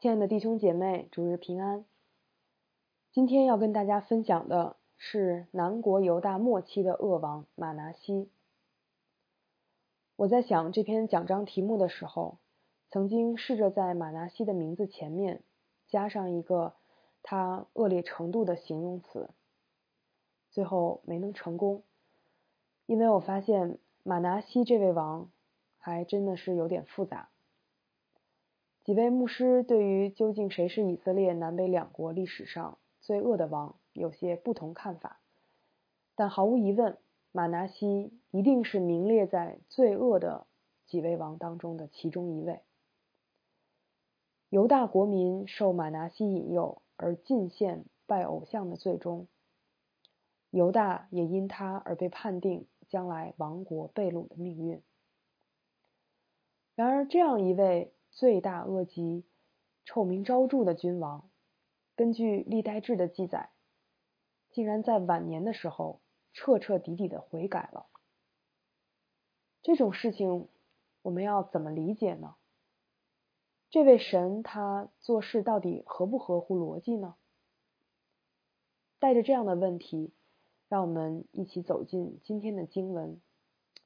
亲爱的弟兄姐妹，主日平安。今天要跟大家分享的是南国犹大末期的恶王马拿西。我在想这篇讲章题目的时候，曾经试着在马拿西的名字前面加上一个他恶劣程度的形容词，最后没能成功，因为我发现马拿西这位王还真的是有点复杂。几位牧师对于究竟谁是以色列南北两国历史上最恶的王有些不同看法，但毫无疑问，马拿西一定是名列在最恶的几位王当中的其中一位。犹大国民受马拿西引诱而进献拜偶像的最终，犹大也因他而被判定将来亡国被掳的命运。然而，这样一位。罪大恶极、臭名昭著的君王，根据历代志的记载，竟然在晚年的时候彻彻底底的悔改了。这种事情我们要怎么理解呢？这位神他做事到底合不合乎逻辑呢？带着这样的问题，让我们一起走进今天的经文，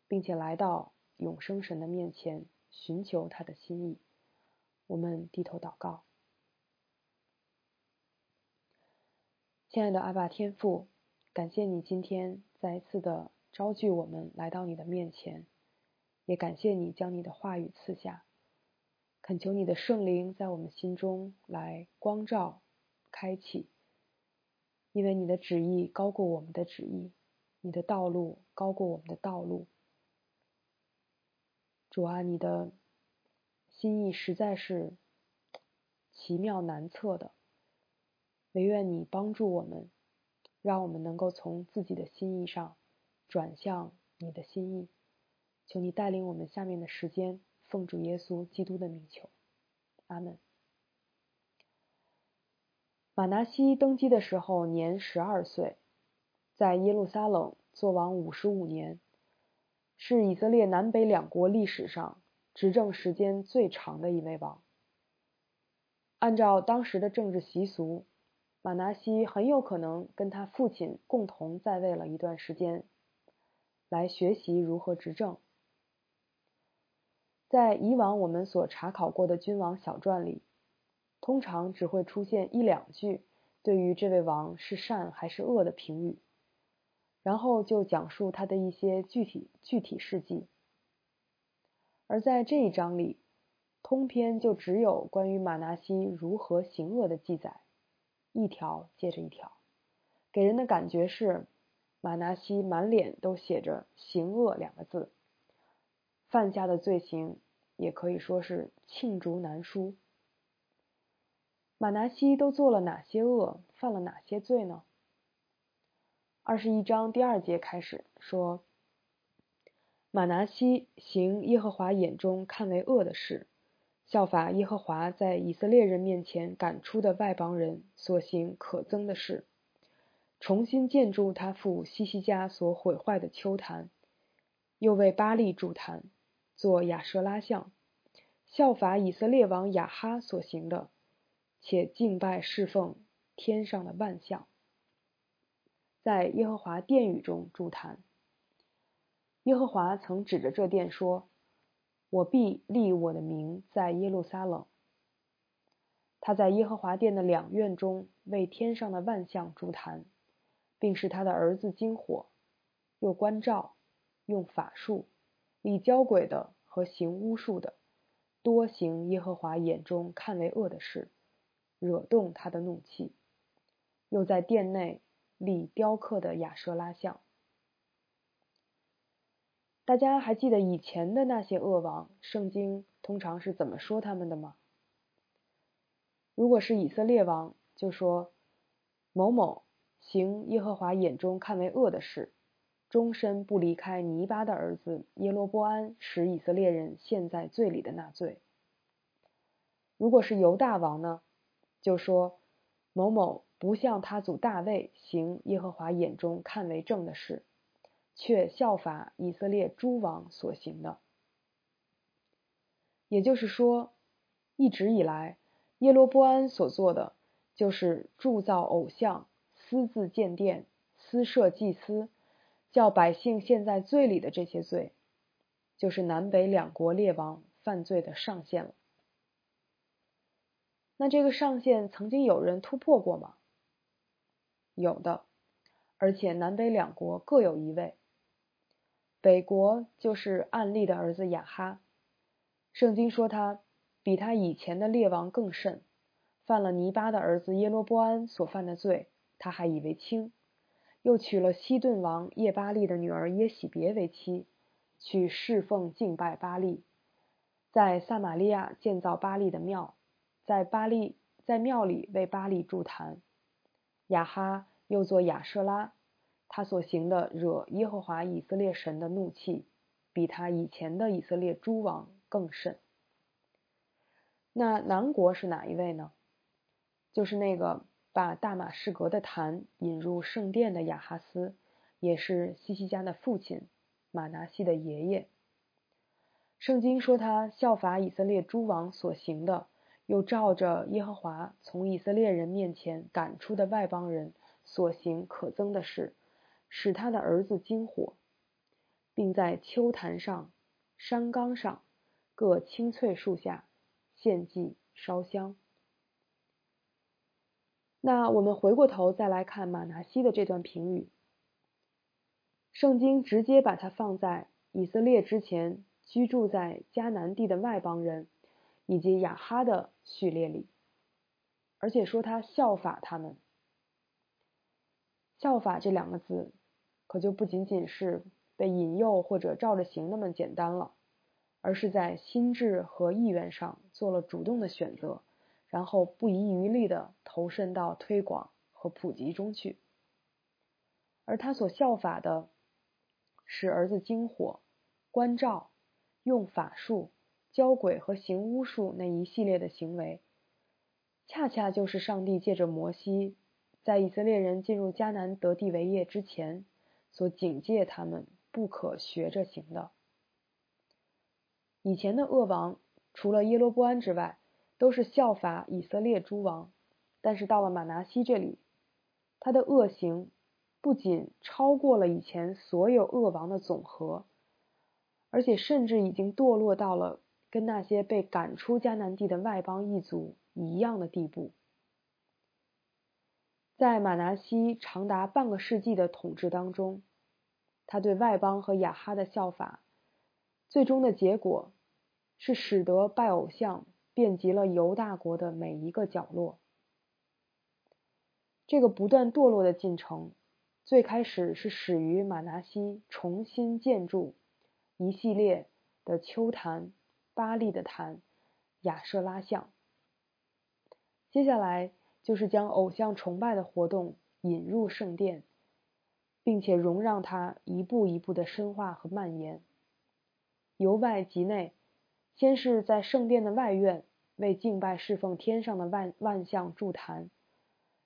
并且来到永生神的面前，寻求他的心意。我们低头祷告，亲爱的阿爸天父，感谢你今天再一次的招聚我们来到你的面前，也感谢你将你的话语赐下，恳求你的圣灵在我们心中来光照、开启，因为你的旨意高过我们的旨意，你的道路高过我们的道路。主啊，你的。心意实在是奇妙难测的，唯愿你帮助我们，让我们能够从自己的心意上转向你的心意。求你带领我们下面的时间，奉主耶稣基督的名求，阿门。马拿西登基的时候年十二岁，在耶路撒冷做王五十五年，是以色列南北两国历史上。执政时间最长的一位王。按照当时的政治习俗，马拿西很有可能跟他父亲共同在位了一段时间，来学习如何执政。在以往我们所查考过的君王小传里，通常只会出现一两句对于这位王是善还是恶的评语，然后就讲述他的一些具体具体事迹。而在这一章里，通篇就只有关于马拿西如何行恶的记载，一条接着一条，给人的感觉是马拿西满脸都写着“行恶”两个字，犯下的罪行也可以说是罄竹难书。马拿西都做了哪些恶，犯了哪些罪呢？二十一章第二节开始说。马拿西行耶和华眼中看为恶的事，效法耶和华在以色列人面前赶出的外邦人所行可憎的事，重新建筑他父西西家所毁坏的丘坛，又为巴利筑坛，做亚舍拉像，效法以色列王亚哈所行的，且敬拜侍奉天上的万象，在耶和华殿宇中筑坛。耶和华曾指着这殿说：“我必立我的名在耶路撒冷。”他在耶和华殿的两院中为天上的万象筑坛，并使他的儿子金火，又关照，用法术，以交鬼的和行巫术的，多行耶和华眼中看为恶的事，惹动他的怒气，又在殿内立雕刻的亚舍拉像。大家还记得以前的那些恶王，圣经通常是怎么说他们的吗？如果是以色列王，就说某某行耶和华眼中看为恶的事，终身不离开尼巴的儿子耶罗波安使以色列人陷在罪里的那罪。如果是犹大王呢，就说某某不向他祖大卫行耶和华眼中看为正的事。却效法以色列诸王所行的，也就是说，一直以来，耶罗波安所做的就是铸造偶像、私自建殿、私设祭司，叫百姓陷在罪里的这些罪，就是南北两国列王犯罪的上限了。那这个上限曾经有人突破过吗？有的，而且南北两国各有一位。北国就是暗利的儿子雅哈，圣经说他比他以前的列王更甚，犯了尼巴的儿子耶罗波安所犯的罪，他还以为轻，又娶了西顿王叶巴利的女儿耶喜别为妻，去侍奉敬拜巴利，在撒玛利亚建造巴利的庙。在巴利在庙里为巴利筑坛，雅哈又作亚舍拉，他所行的惹耶和华以色列神的怒气，比他以前的以色列诸王更甚。那南国是哪一位呢？就是那个把大马士革的坛引入圣殿的亚哈斯，也是西西家的父亲，马拿西的爷爷。圣经说他效法以色列诸王所行的。又照着耶和华从以色列人面前赶出的外邦人所行可憎的事，使他的儿子惊火，并在秋坛上、山冈上各青翠树下献祭烧香。那我们回过头再来看马拿西的这段评语，圣经直接把它放在以色列之前居住在迦南地的外邦人。以及雅哈的序列里，而且说他效法他们。效法这两个字，可就不仅仅是被引诱或者照着行那么简单了，而是在心智和意愿上做了主动的选择，然后不遗余力的投身到推广和普及中去。而他所效法的，使儿子经火、关照、用法术。教鬼和行巫术那一系列的行为，恰恰就是上帝借着摩西，在以色列人进入迦南得地为业之前，所警戒他们不可学着行的。以前的恶王，除了耶罗波安之外，都是效法以色列诸王，但是到了马拿西这里，他的恶行不仅超过了以前所有恶王的总和，而且甚至已经堕落到了。跟那些被赶出迦南地的外邦异族一样的地步，在马拿西长达半个世纪的统治当中，他对外邦和雅哈的效法，最终的结果是使得拜偶像遍及了犹大国的每一个角落。这个不断堕落的进程，最开始是始于马拿西重新建筑一系列的丘坛。巴利的坛、亚舍拉像，接下来就是将偶像崇拜的活动引入圣殿，并且容让它一步一步的深化和蔓延，由外及内，先是在圣殿的外院为敬拜侍奉天上的万万象筑坛，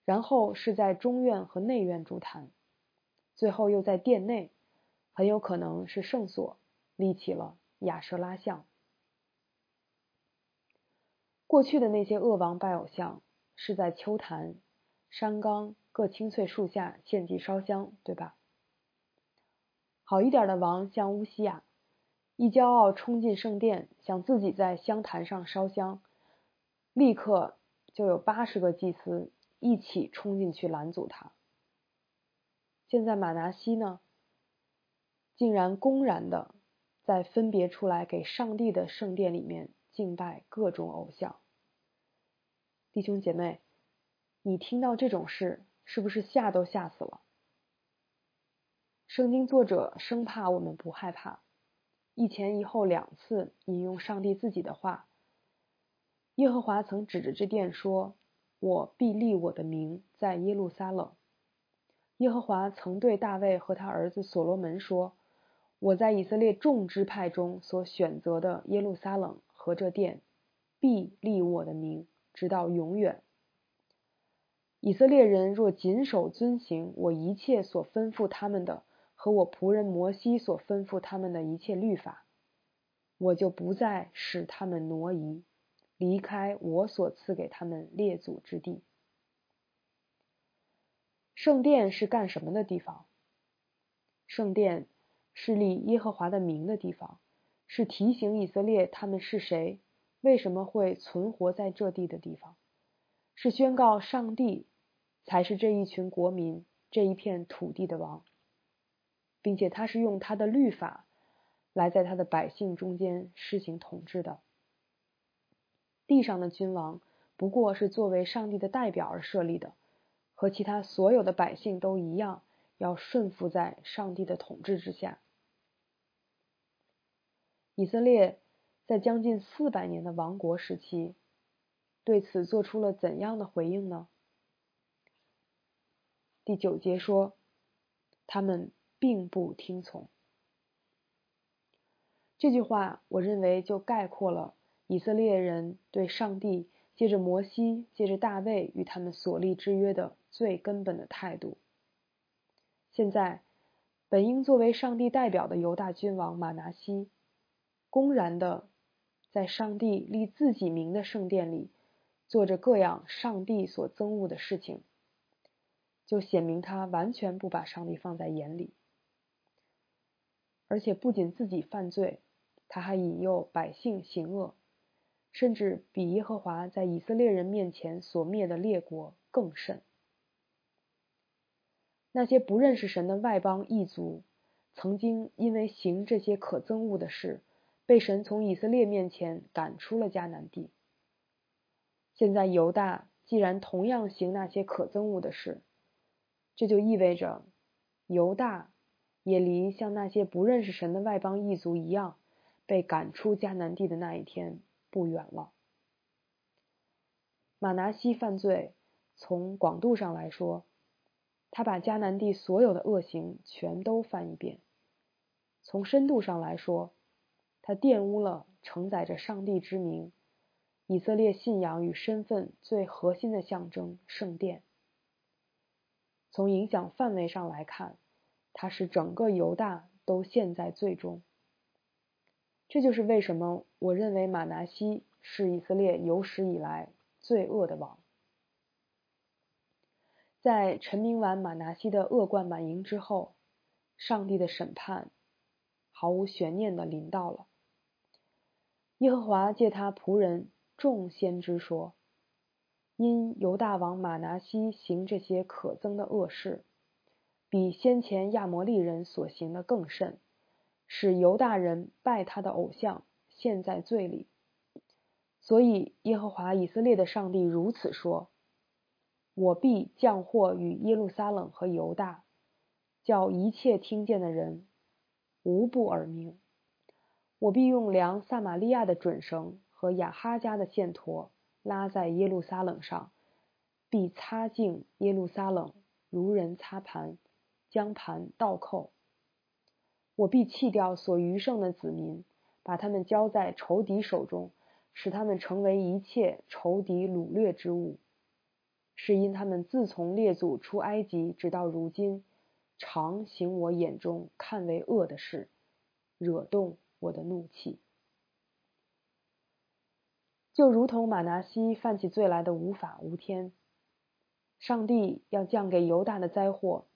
然后是在中院和内院筑坛，最后又在殿内，很有可能是圣所立起了亚舍拉像。过去的那些恶王拜偶像，是在秋坛、山冈各青翠树下献祭烧香，对吧？好一点的王像乌西亚，一骄傲冲进圣殿，想自己在香坛上烧香，立刻就有八十个祭司一起冲进去拦阻他。现在马拿西呢，竟然公然的在分别出来给上帝的圣殿里面。敬拜各种偶像，弟兄姐妹，你听到这种事，是不是吓都吓死了？圣经作者生怕我们不害怕，一前一后两次引用上帝自己的话。耶和华曾指着这殿说：“我必立我的名在耶路撒冷。”耶和华曾对大卫和他儿子所罗门说：“我在以色列众支派中所选择的耶路撒冷。”和这殿必立我的名，直到永远。以色列人若谨守遵行我一切所吩咐他们的，和我仆人摩西所吩咐他们的一切律法，我就不再使他们挪移，离开我所赐给他们列祖之地。圣殿是干什么的地方？圣殿是立耶和华的名的地方，是提醒以色列他们是谁，为什么会存活在这地的地方，是宣告上帝才是这一群国民这一片土地的王，并且他是用他的律法来在他的百姓中间施行统治的。地上的君王不过是作为上帝的代表而设立的。和其他所有的百姓都一样，要顺服在上帝的统治之下。以色列在将近四百年的亡国时期，对此做出了怎样的回应呢？第九节说，他们并不听从。这句话，我认为就概括了以色列人对上帝。借着摩西，借着大卫与他们所立之约的最根本的态度。现在，本应作为上帝代表的犹大君王马拿西，公然的在上帝立自己名的圣殿里，做着各样上帝所憎恶的事情，就显明他完全不把上帝放在眼里。而且不仅自己犯罪，他还引诱百姓行恶。甚至比耶和华在以色列人面前所灭的列国更甚。那些不认识神的外邦异族，曾经因为行这些可憎恶的事，被神从以色列面前赶出了迦南地。现在犹大既然同样行那些可憎恶的事，这就意味着犹大也离像那些不认识神的外邦异族一样，被赶出迦南地的那一天。不远了。马拿西犯罪，从广度上来说，他把迦南地所有的恶行全都犯一遍；从深度上来说，他玷污了承载着上帝之名、以色列信仰与身份最核心的象征——圣殿。从影响范围上来看，他使整个犹大都陷在罪中。这就是为什么我认为马拿西是以色列有史以来最恶的王。在陈明完马拿西的恶贯满盈之后，上帝的审判毫无悬念的临到了。耶和华借他仆人众先知说：“因犹大王马拿西行这些可憎的恶事，比先前亚摩利人所行的更甚。”使犹大人拜他的偶像，陷在罪里。所以耶和华以色列的上帝如此说：“我必降祸与耶路撒冷和犹大，叫一切听见的人无不耳鸣。我必用量撒玛利亚的准绳和亚哈家的线砣拉在耶路撒冷上，必擦净耶路撒冷，如人擦盘，将盘倒扣。”我必弃掉所余剩的子民，把他们交在仇敌手中，使他们成为一切仇敌掳掠之物。是因他们自从列祖出埃及直到如今，常行我眼中看为恶的事，惹动我的怒气。就如同马拿西犯起罪来的无法无天，上帝要降给犹大的灾祸。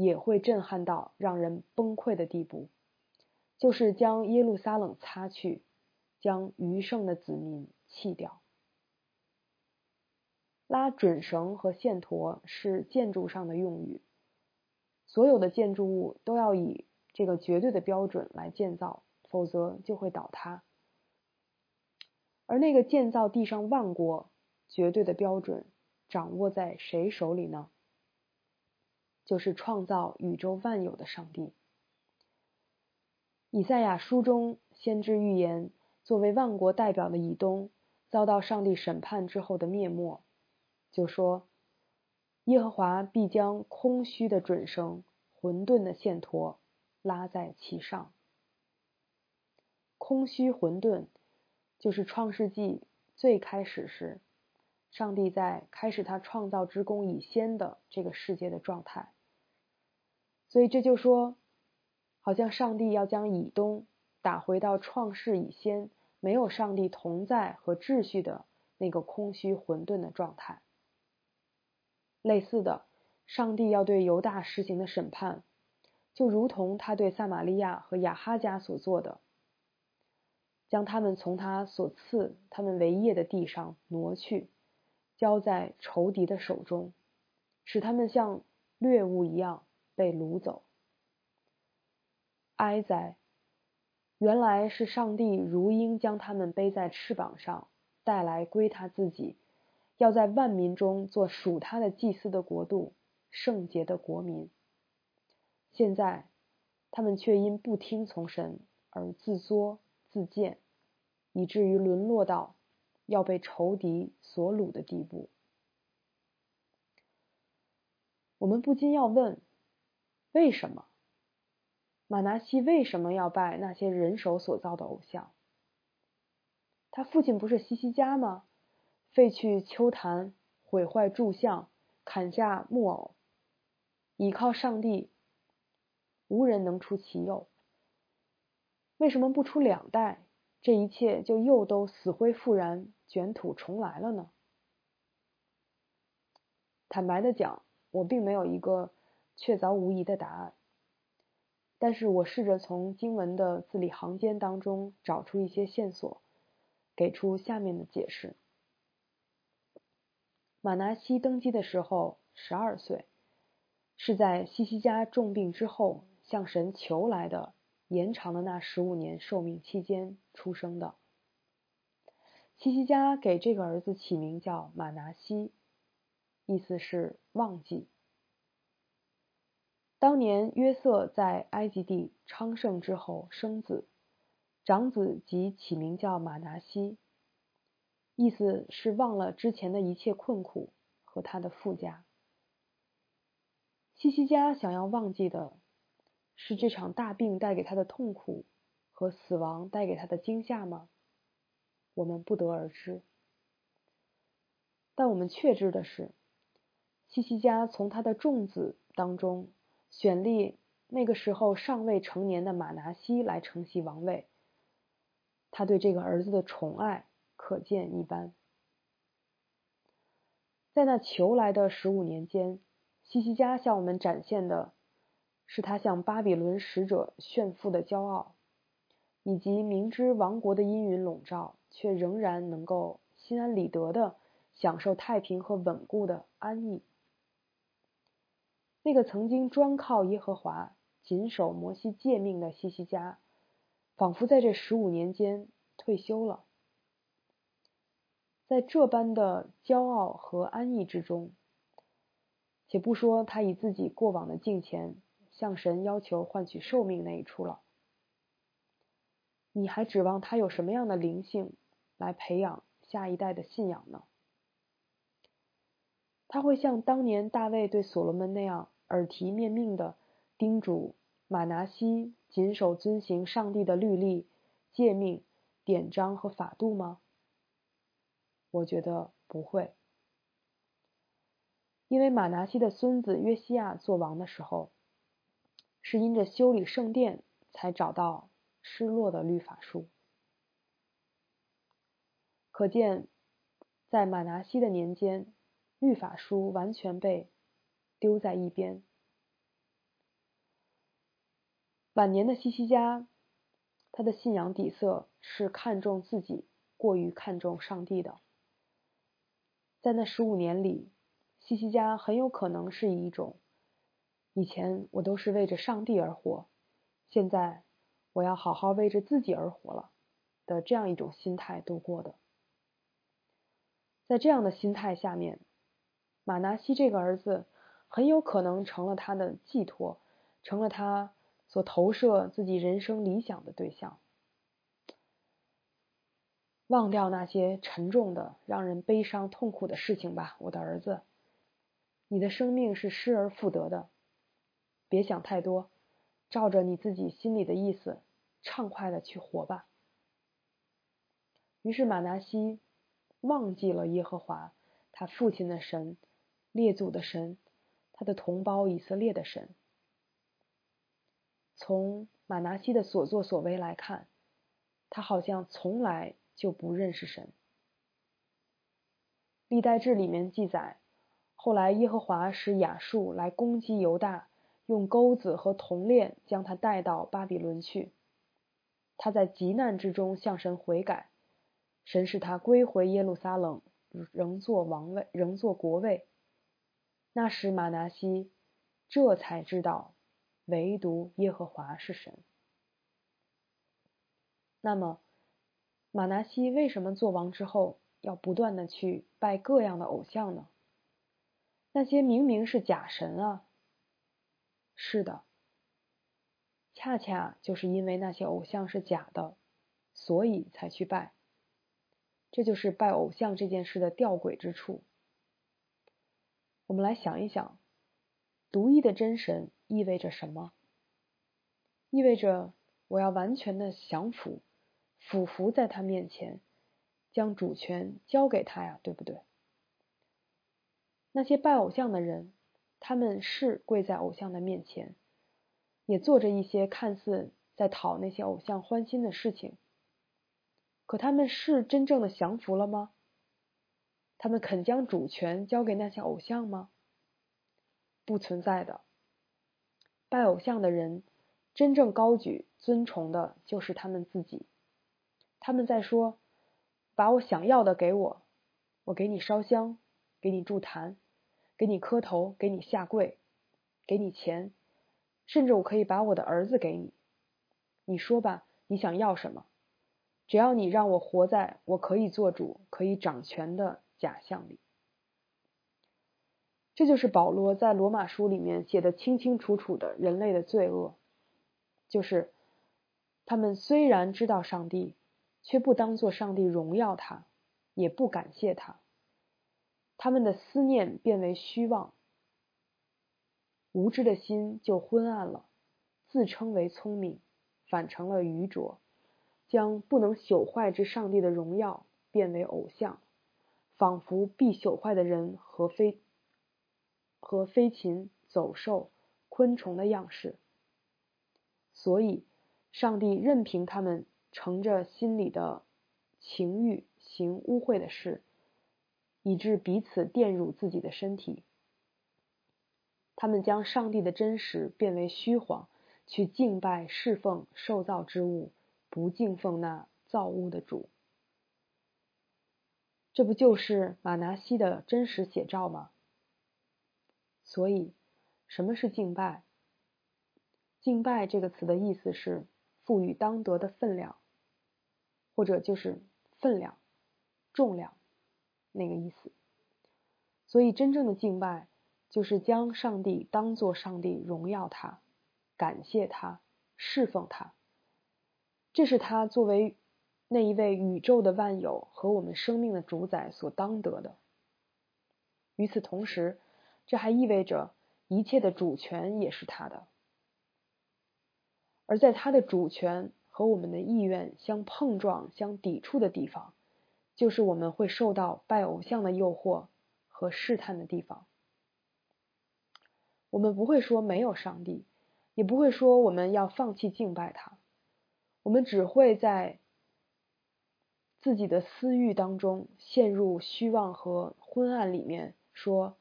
也会震撼到让人崩溃的地步，就是将耶路撒冷擦去，将余剩的子民弃掉。拉准绳和线砣是建筑上的用语，所有的建筑物都要以这个绝对的标准来建造，否则就会倒塌。而那个建造地上万国绝对的标准，掌握在谁手里呢？就是创造宇宙万有的上帝。以赛亚书中先知预言，作为万国代表的以东遭到上帝审判之后的灭没，就说：“耶和华必将空虚的准绳、混沌的线砣拉在其上。”空虚混沌，就是创世纪最开始时，上帝在开始他创造之功以先的这个世界的状态。所以这就说，好像上帝要将以东打回到创世以先没有上帝同在和秩序的那个空虚混沌的状态。类似的，上帝要对犹大实行的审判，就如同他对撒玛利亚和亚哈家所做的，将他们从他所赐他们为业的地上挪去，交在仇敌的手中，使他们像掠物一样被掳走。哀哉！原来是上帝如鹰将他们背在翅膀上，带来归他自己，要在万民中做属他的祭司的国度，圣洁的国民。现在，他们却因不听从神而自作自贱，以至于沦落到要被仇敌所掳的地步。我们不禁要问：为什么？马拿西为什么要拜那些人手所造的偶像？他父亲不是西西家吗？废去丘坛，毁坏柱像，砍下木偶，倚靠上帝，无人能出其右。为什么不出两代，这一切就又都死灰复燃，卷土重来了呢？坦白的讲，我并没有一个确凿无疑的答案。但是我试着从经文的字里行间当中找出一些线索，给出下面的解释。马拿西登基的时候十二岁，是在西西家重病之后向神求来的延长的那十五年寿命期间出生的。西西家给这个儿子起名叫马拿西，意思是忘记。当年约瑟在埃及地昌盛之后生子，长子即起名叫马拿西，意思是忘了之前的一切困苦和他的富家。西西家想要忘记的是这场大病带给他的痛苦和死亡带给他的惊吓吗？我们不得而知。但我们确知的是，西西家从他的众子当中。选立那个时候尚未成年的马拿西来承袭王位，他对这个儿子的宠爱可见一斑。在那求来的十五年间，西西家向我们展现的是他向巴比伦使者炫富的骄傲，以及明知王国的阴云笼罩，却仍然能够心安理得的享受太平和稳固的安逸。那个曾经专靠耶和华、谨守摩西诫命的西西家，仿佛在这十五年间退休了。在这般的骄傲和安逸之中，且不说他以自己过往的敬虔向神要求换取寿命那一出了，你还指望他有什么样的灵性来培养下一代的信仰呢？他会像当年大卫对所罗门那样？耳提面命的叮嘱马拿西谨守遵行上帝的律例、诫命、典章和法度吗？我觉得不会，因为马拿西的孙子约西亚做王的时候，是因着修理圣殿才找到失落的律法书。可见，在马拿西的年间，律法书完全被。丢在一边。晚年的西西家，他的信仰底色是看重自己，过于看重上帝的。在那十五年里，西西家很有可能是一种“以前我都是为着上帝而活，现在我要好好为着自己而活了”的这样一种心态度过的。在这样的心态下面，马拿西这个儿子。很有可能成了他的寄托，成了他所投射自己人生理想的对象。忘掉那些沉重的、让人悲伤痛苦的事情吧，我的儿子。你的生命是失而复得的，别想太多，照着你自己心里的意思，畅快的去活吧。于是马拿西忘记了耶和华，他父亲的神，列祖的神。他的同胞以色列的神，从马拿西的所作所为来看，他好像从来就不认识神。历代志里面记载，后来耶和华使亚述来攻击犹大，用钩子和铜链将他带到巴比伦去。他在极难之中向神悔改，神使他归回耶路撒冷，仍做王位，仍做国位。那时马拿西这才知道，唯独耶和华是神。那么，马拿西为什么做王之后要不断的去拜各样的偶像呢？那些明明是假神啊！是的，恰恰就是因为那些偶像是假的，所以才去拜。这就是拜偶像这件事的吊诡之处。我们来想一想，独一的真神意味着什么？意味着我要完全的降服。俯伏在他面前，将主权交给他呀，对不对？那些拜偶像的人，他们是跪在偶像的面前，也做着一些看似在讨那些偶像欢心的事情。可他们是真正的降服了吗？他们肯将主权交给那些偶像吗？不存在的。拜偶像的人，真正高举尊崇的就是他们自己。他们在说：“把我想要的给我，我给你烧香，给你祝坛，给你磕头，给你下跪，给你钱，甚至我可以把我的儿子给你。你说吧，你想要什么？只要你让我活在我可以做主、可以掌权的假象里。”这就是保罗在罗马书里面写的清清楚楚的人类的罪恶，就是他们虽然知道上帝。却不当作上帝荣耀他，也不感谢他。他们的思念变为虚妄，无知的心就昏暗了，自称为聪明，反成了愚拙，将不能朽坏之上帝的荣耀变为偶像，仿佛必朽坏的人和飞和飞禽走兽、昆虫的样式。所以，上帝任凭他们。乘着心里的情欲行污秽的事，以致彼此玷辱自己的身体。他们将上帝的真实变为虚谎，去敬拜侍奉受造之物，不敬奉那造物的主。这不就是马拿西的真实写照吗？所以，什么是敬拜？敬拜这个词的意思是。赋予当得的分量，或者就是分量、重量那个意思。所以，真正的敬拜就是将上帝当作上帝，荣耀他，感谢他，侍奉他。这是他作为那一位宇宙的万有和我们生命的主宰所当得的。与此同时，这还意味着一切的主权也是他的。而在他的主权和我们的意愿相碰撞、相抵触的地方，就是我们会受到拜偶像的诱惑和试探的地方。我们不会说没有上帝，也不会说我们要放弃敬拜他，我们只会在自己的私欲当中陷入虚妄和昏暗里面，说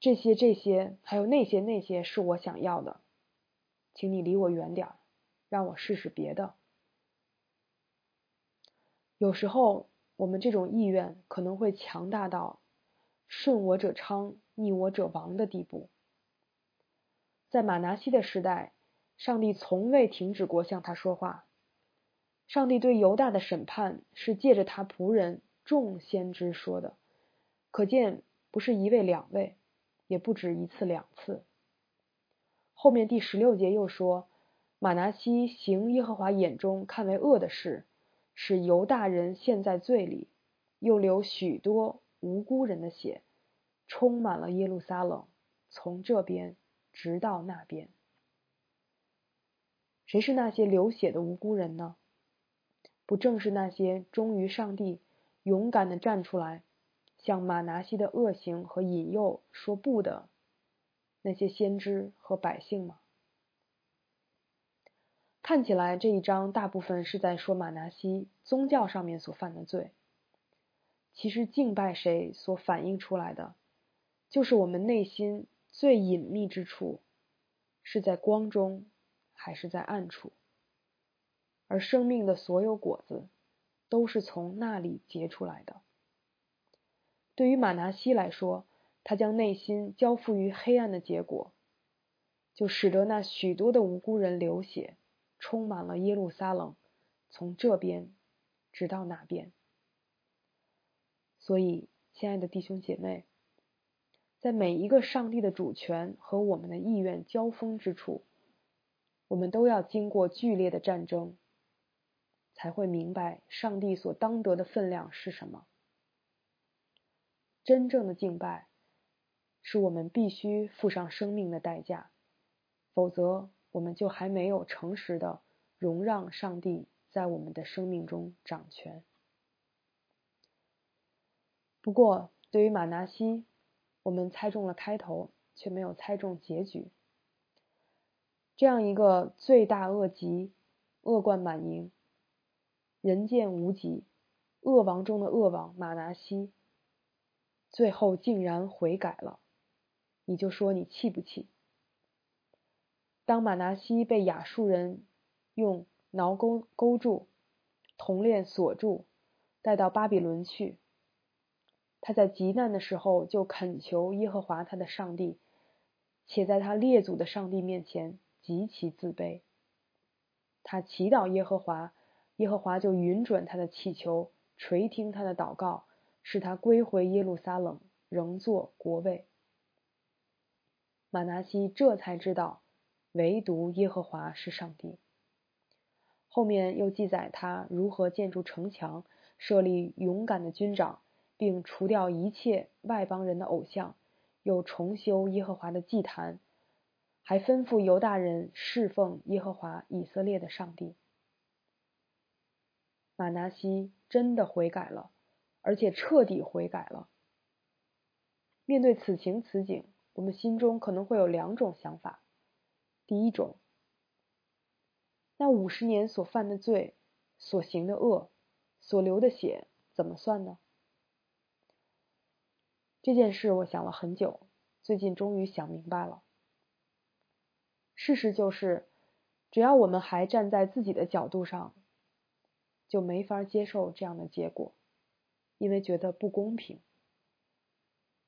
这些、这些，还有那些、那些是我想要的，请你离我远点儿。让我试试别的。有时候，我们这种意愿可能会强大到顺我者昌，逆我者亡的地步。在马拿西的时代，上帝从未停止过向他说话。上帝对犹大的审判是借着他仆人众先知说的，可见不是一位两位，也不止一次两次。后面第十六节又说。马拿西行耶和华眼中看为恶的事，使犹大人陷在罪里，又流许多无辜人的血，充满了耶路撒冷，从这边直到那边。谁是那些流血的无辜人呢？不正是那些忠于上帝、勇敢的站出来，向马拿西的恶行和引诱说不的那些先知和百姓吗？看起来这一章大部分是在说马拿西宗教上面所犯的罪。其实敬拜谁所反映出来的，就是我们内心最隐秘之处，是在光中还是在暗处？而生命的所有果子，都是从那里结出来的。对于马拿西来说，他将内心交付于黑暗的结果，就使得那许多的无辜人流血，充满了耶路撒冷，从这边直到那边。所以，亲爱的弟兄姐妹，在每一个上帝的主权和我们的意愿交锋之处，我们都要经过剧烈的战争。才会明白上帝所当得的分量是什么。真正的敬拜，是我们必须付上生命的代价，否则我们就还没有诚实的容让上帝在我们的生命中掌权。不过，对于马拿西，我们猜中了开头，却没有猜中结局。这样一个罪大恶极、恶贯满盈。人见无极，恶王中的恶王马拿西，最后竟然悔改了。你就说你气不气？当马拿西被亚述人用挠钩勾住、铜链锁住，带到巴比伦去，他在极难的时候就恳求耶和华他的上帝，且在他列祖的上帝面前极其自卑。他祈祷耶和华。耶和华就允准他的祈求，垂听他的祷告，使他归回耶路撒冷，仍做国位。马拿西这才知道，唯独耶和华是上帝。后面又记载他如何建筑城墙，设立勇敢的军长，并除掉一切外邦人的偶像，又重修耶和华的祭坛，还吩咐犹大人侍奉耶和华以色列的上帝。马拿西真的悔改了，而且彻底悔改了。面对此情此景，我们心中可能会有两种想法：第一种，那五十年所犯的罪、所行的恶、所流的血怎么算呢？这件事我想了很久，最近终于想明白了。事实就是，只要我们还站在自己的角度上。就没法接受这样的结果，因为觉得不公平。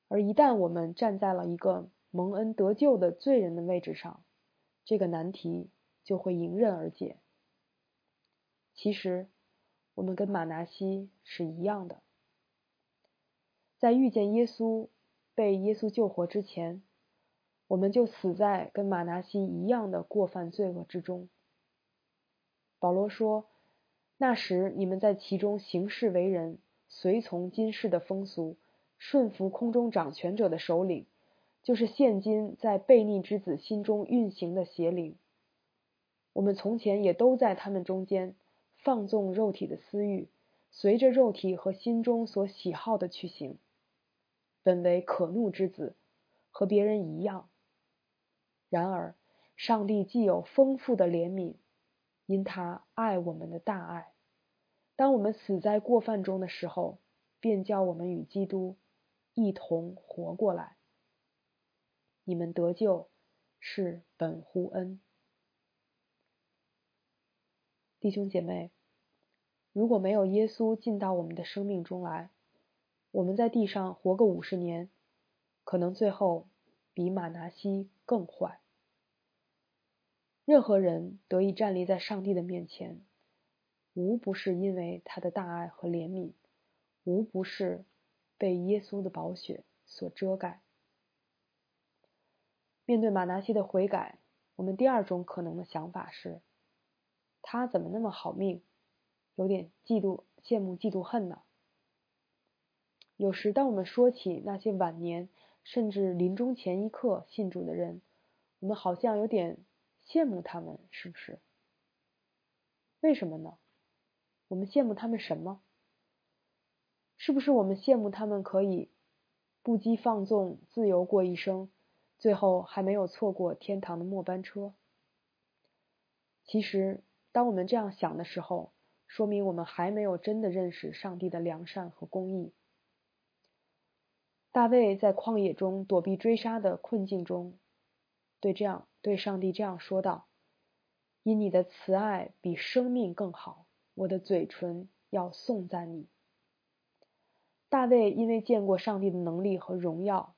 而一旦我们站在了一个蒙恩得救的罪人的位置上，这个难题就会迎刃而解。其实，我们跟马拿西是一样的，在遇见耶稣、被耶稣救活之前，我们就死在跟马拿西一样的过犯罪恶之中。保罗说。那时你们在其中行事为人，随从今世的风俗，顺服空中掌权者的首领，就是现今在悖逆之子心中运行的邪灵。我们从前也都在他们中间放纵肉体的私欲，随着肉体和心中所喜好的去行，本为可怒之子，和别人一样。然而，上帝既有丰富的怜悯。因他爱我们的大爱，当我们死在过犯中的时候，便叫我们与基督一同活过来。你们得救是本乎恩，弟兄姐妹，如果没有耶稣进到我们的生命中来，我们在地上活个五十年，可能最后比马拿西更坏。任何人得以站立在上帝的面前，无不是因为他的大爱和怜悯，无不是被耶稣的宝血所遮盖。面对马拿西的悔改，我们第二种可能的想法是：他怎么那么好命？有点嫉妒、羡慕、嫉妒、恨呢？有时，当我们说起那些晚年甚至临终前一刻信主的人，我们好像有点。羡慕他们是不是？为什么呢？我们羡慕他们什么？是不是我们羡慕他们可以不羁放纵、自由过一生，最后还没有错过天堂的末班车？其实当我们这样想的时候，说明我们还没有真的认识上帝的良善和公义。大卫在旷野中躲避追杀的困境中，对这样对上帝这样说道：“因你的慈爱比生命更好，我的嘴唇要颂赞你。”大卫因为见过上帝的能力和荣耀，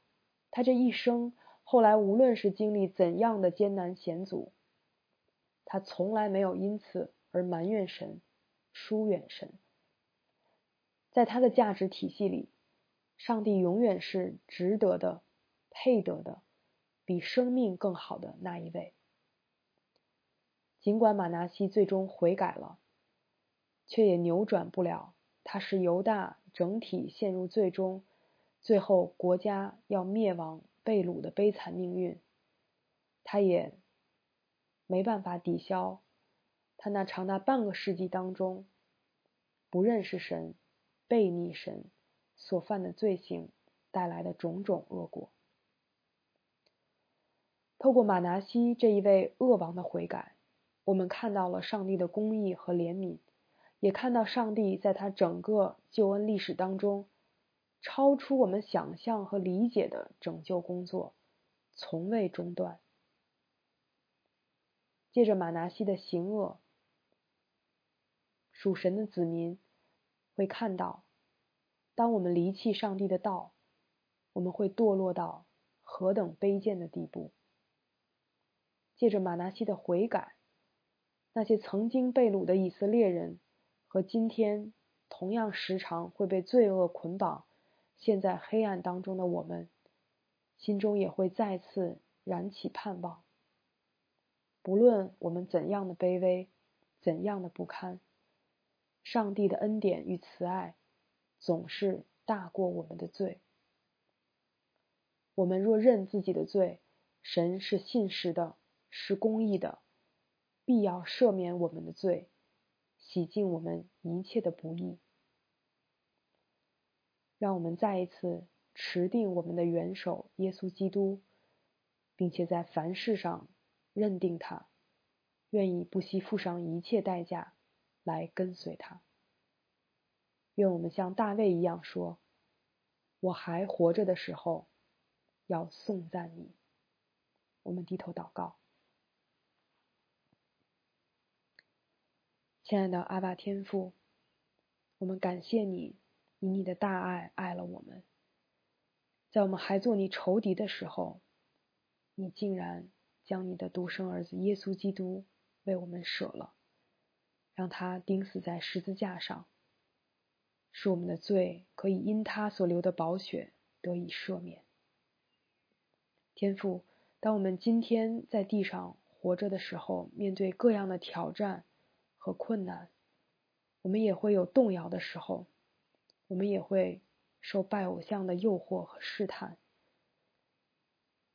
他这一生后来无论是经历怎样的艰难险阻，他从来没有因此而埋怨神、疏远神。在他的价值体系里。上帝永远是值得的、配得的、比生命更好的那一位。尽管马拿西最终悔改了，却也扭转不了他是犹大整体陷入最终、最后国家要灭亡、被掳的悲惨命运。他也没办法抵消他那长达半个世纪当中不认识神、背逆神。所犯的罪行带来的种种恶果。透过马拿西这一位恶王的悔改，我们看到了上帝的公义和怜悯，也看到上帝在他整个救恩历史当中，超出我们想象和理解的拯救工作，从未中断。借着马拿西的行恶，属神的子民会看到。当我们离弃上帝的道，我们会堕落到何等卑贱的地步？借着马拿西的悔改，那些曾经被掳的以色列人和今天同样时常会被罪恶捆绑、陷在黑暗当中的我们，心中也会再次燃起盼望。不论我们怎样的卑微、怎样的不堪，上帝的恩典与慈爱。总是大过我们的罪。我们若认自己的罪，神是信实的，是公义的，必要赦免我们的罪，洗净我们一切的不义。让我们再一次持定我们的元首耶稣基督，并且在凡事上认定他，愿意不惜付上一切代价来跟随他。愿我们像大卫一样说：“我还活着的时候，要颂赞你。”我们低头祷告，亲爱的阿爸天父，我们感谢你，以你的大爱爱了我们。在我们还做你仇敌的时候，你竟然将你的独生儿子耶稣基督为我们舍了，让他钉死在十字架上。使我们的罪可以因他所流的宝血得以赦免。天父，当我们今天在地上活着的时候，面对各样的挑战和困难，我们也会有动摇的时候，我们也会受拜偶像的诱惑和试探。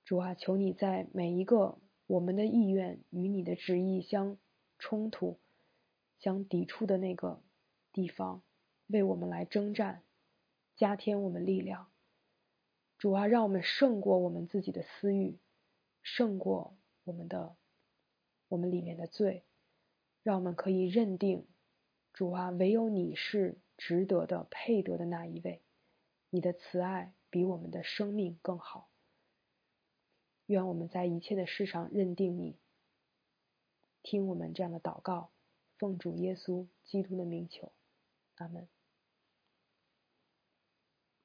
主啊，求你在每一个我们的意愿与你的旨意相冲突、相抵触的那个地方。为我们来征战，加添我们力量。主啊，让我们胜过我们自己的私欲，胜过我们的我们里面的罪，让我们可以认定，主啊，唯有你是值得的、配得的那一位。你的慈爱比我们的生命更好。愿我们在一切的事上认定你，听我们这样的祷告，奉主耶稣基督的名求，阿门。